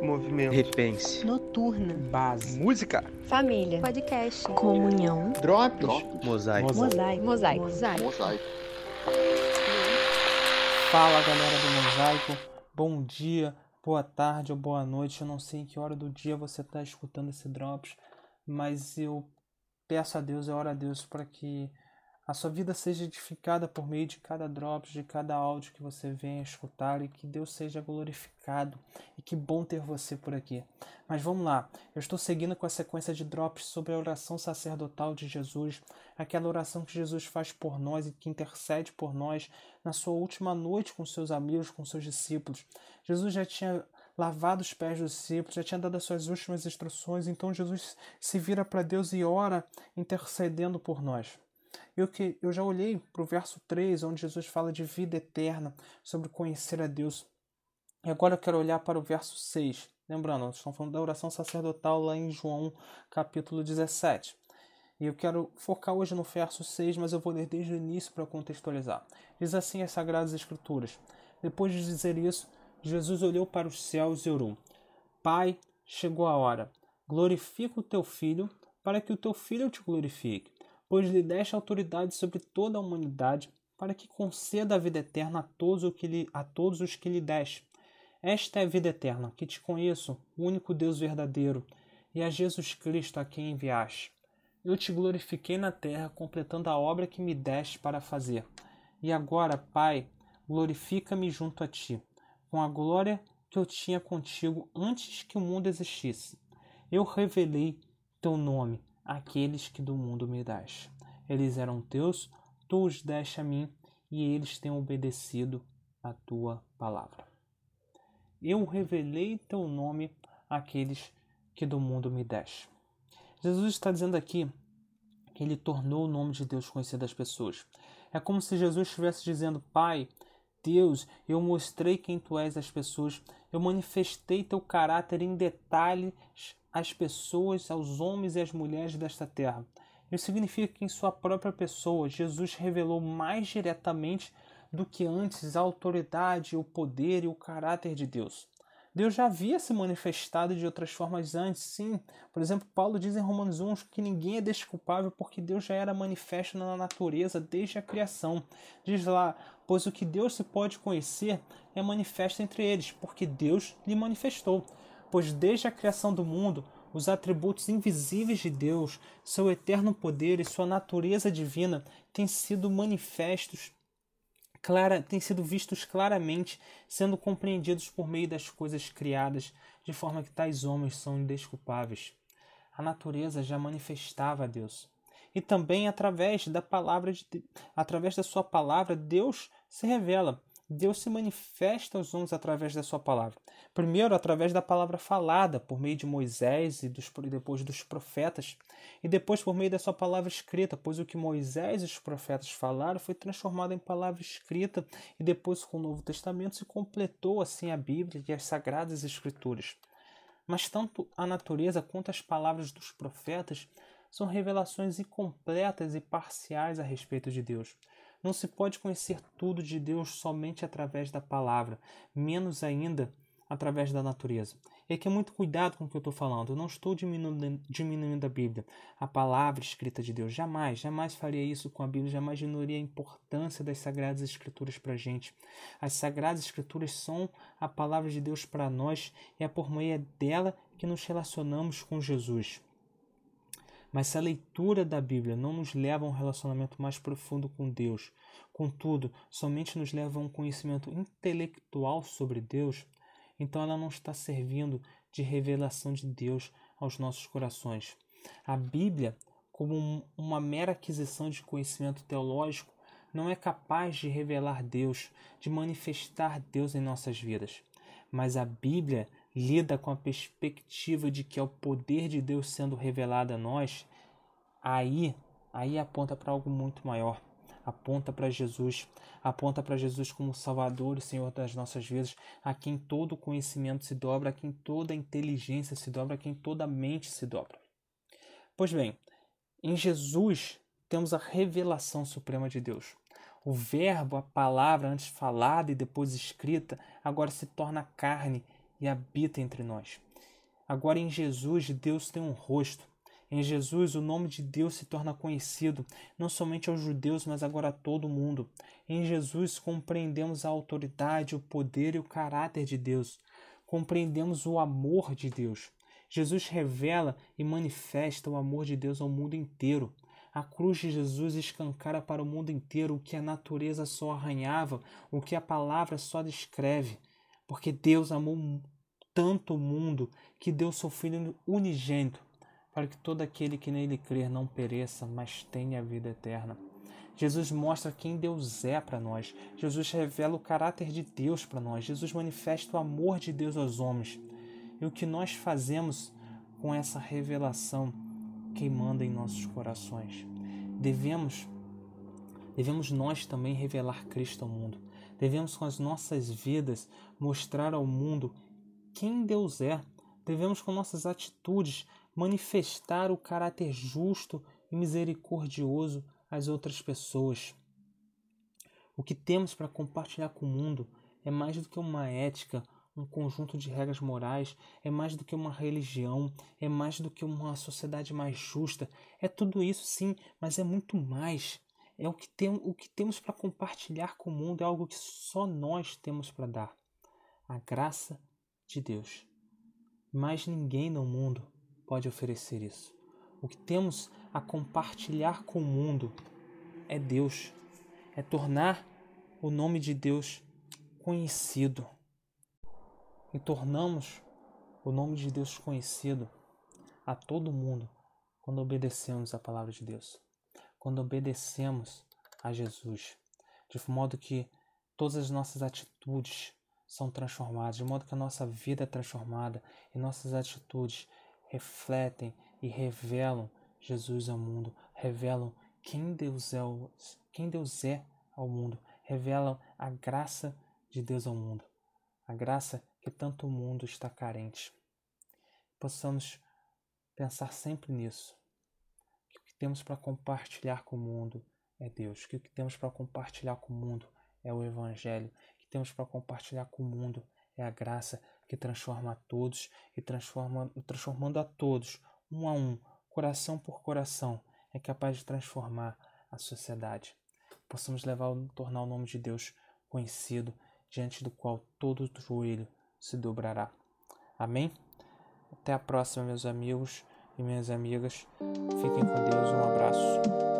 Movimento. Repense. Noturna. Base. Música. Família. Podcast. Comunhão. Drops. Mosaico. Mosaico. Mosaico. Mosaico. Fala galera do Mosaico, bom dia, boa tarde ou boa noite. Eu não sei em que hora do dia você está escutando esse Drops, mas eu peço a Deus, eu oro a Deus para que a sua vida seja edificada por meio de cada Drops, de cada áudio que você venha escutar e que Deus seja glorificado. E que bom ter você por aqui. Mas vamos lá, eu estou seguindo com a sequência de Drops sobre a oração sacerdotal de Jesus, aquela oração que Jesus faz por nós e que intercede por nós na sua última noite com seus amigos, com seus discípulos. Jesus já tinha lavado os pés dos discípulos, já tinha dado as suas últimas instruções, então Jesus se vira para Deus e ora intercedendo por nós. Eu, que, eu já olhei para o verso 3, onde Jesus fala de vida eterna, sobre conhecer a Deus. E agora eu quero olhar para o verso 6. Lembrando, nós estamos falando da oração sacerdotal lá em João capítulo 17. E eu quero focar hoje no verso 6, mas eu vou ler desde o início para contextualizar. Diz assim as Sagradas Escrituras. Depois de dizer isso, Jesus olhou para os céus e orou: Pai, chegou a hora. Glorifica o teu filho, para que o teu filho te glorifique pois lhe deste autoridade sobre toda a humanidade, para que conceda a vida eterna a todos, o que lhe, a todos os que lhe deste. Esta é a vida eterna, que te conheço, o único Deus verdadeiro, e a Jesus Cristo a quem enviaste. Eu te glorifiquei na terra, completando a obra que me deste para fazer. E agora, Pai, glorifica-me junto a ti, com a glória que eu tinha contigo antes que o mundo existisse. Eu revelei teu nome aqueles que do mundo me dás. Eles eram teus, tu os deste a mim, e eles têm obedecido a tua palavra. Eu revelei teu nome àqueles que do mundo me deste. Jesus está dizendo aqui que ele tornou o nome de Deus conhecido às pessoas. É como se Jesus estivesse dizendo: Pai, Deus, eu mostrei quem tu és às pessoas, eu manifestei teu caráter em detalhes às pessoas, aos homens e às mulheres desta terra. Isso significa que em sua própria pessoa, Jesus revelou mais diretamente do que antes a autoridade, o poder e o caráter de Deus. Deus já havia se manifestado de outras formas antes, sim. Por exemplo, Paulo diz em Romanos 1 que ninguém é desculpável porque Deus já era manifesto na natureza desde a criação. Diz lá, pois o que Deus se pode conhecer é manifesto entre eles, porque Deus lhe manifestou pois desde a criação do mundo, os atributos invisíveis de Deus, seu eterno poder e sua natureza divina têm sido manifestos, clara, têm sido vistos claramente, sendo compreendidos por meio das coisas criadas, de forma que tais homens são indesculpáveis. A natureza já manifestava a Deus. E também através da palavra de, através da sua palavra, Deus se revela. Deus se manifesta aos homens através da sua palavra. Primeiro, através da palavra falada, por meio de Moisés e, dos, depois dos profetas, e depois por meio da sua palavra escrita, pois o que Moisés e os profetas falaram foi transformado em palavra escrita, e depois com o Novo Testamento se completou assim a Bíblia e as Sagradas Escrituras. Mas tanto a natureza quanto as palavras dos profetas são revelações incompletas e parciais a respeito de Deus. Não se pode conhecer tudo de Deus somente através da palavra, menos ainda através da natureza. E aqui é muito cuidado com o que eu estou falando. Eu não estou diminuindo, diminuindo a Bíblia, a palavra escrita de Deus. Jamais, jamais faria isso com a Bíblia, jamais diminuiria a importância das Sagradas Escrituras para a gente. As Sagradas Escrituras são a palavra de Deus para nós e é por meio dela que nos relacionamos com Jesus. Mas se a leitura da Bíblia não nos leva a um relacionamento mais profundo com Deus, contudo, somente nos leva a um conhecimento intelectual sobre Deus, então ela não está servindo de revelação de Deus aos nossos corações. A Bíblia, como uma mera aquisição de conhecimento teológico, não é capaz de revelar Deus, de manifestar Deus em nossas vidas. Mas a Bíblia lida com a perspectiva de que é o poder de Deus sendo revelado a nós, aí, aí aponta para algo muito maior. Aponta para Jesus, aponta para Jesus como Salvador e Senhor das nossas vidas, a quem todo conhecimento se dobra, a quem toda inteligência se dobra, a quem toda mente se dobra. Pois bem, em Jesus temos a revelação suprema de Deus. O Verbo, a palavra antes falada e depois escrita, agora se torna carne e habita entre nós. Agora em Jesus, Deus tem um rosto. Em Jesus, o nome de Deus se torna conhecido, não somente aos judeus, mas agora a todo mundo. Em Jesus, compreendemos a autoridade, o poder e o caráter de Deus. Compreendemos o amor de Deus. Jesus revela e manifesta o amor de Deus ao mundo inteiro. A cruz de Jesus escancara para o mundo inteiro o que a natureza só arranhava, o que a palavra só descreve. Porque Deus amou tanto o mundo que deu seu Filho unigênito, para que todo aquele que nele crer não pereça, mas tenha a vida eterna. Jesus mostra quem Deus é para nós. Jesus revela o caráter de Deus para nós. Jesus manifesta o amor de Deus aos homens e o que nós fazemos com essa revelação queimando em nossos corações. Devemos devemos nós também revelar Cristo ao mundo. Devemos com as nossas vidas mostrar ao mundo quem Deus é. Devemos com nossas atitudes manifestar o caráter justo e misericordioso às outras pessoas. O que temos para compartilhar com o mundo é mais do que uma ética um conjunto de regras morais, é mais do que uma religião, é mais do que uma sociedade mais justa. É tudo isso, sim, mas é muito mais. É o que, tem, o que temos para compartilhar com o mundo, é algo que só nós temos para dar. A graça de Deus. Mais ninguém no mundo pode oferecer isso. O que temos a compartilhar com o mundo é Deus, é tornar o nome de Deus conhecido e tornamos o nome de Deus conhecido a todo mundo quando obedecemos a palavra de Deus, quando obedecemos a Jesus, de modo que todas as nossas atitudes são transformadas, de modo que a nossa vida é transformada e nossas atitudes refletem e revelam Jesus ao mundo, revelam quem Deus é, quem Deus é ao mundo, revelam a graça de Deus ao mundo, a graça que tanto o mundo está carente. Possamos pensar sempre nisso. O temos para compartilhar com o mundo é Deus, que o que temos para compartilhar com o mundo é o Evangelho, que temos para compartilhar com o mundo é a graça que transforma a todos e transforma, transformando a todos, um a um, coração por coração, é capaz de transformar a sociedade. Possamos levar, tornar o nome de Deus conhecido, diante do qual todo joelho se dobrará. Amém? Até a próxima, meus amigos e minhas amigas. Fiquem com Deus. Um abraço.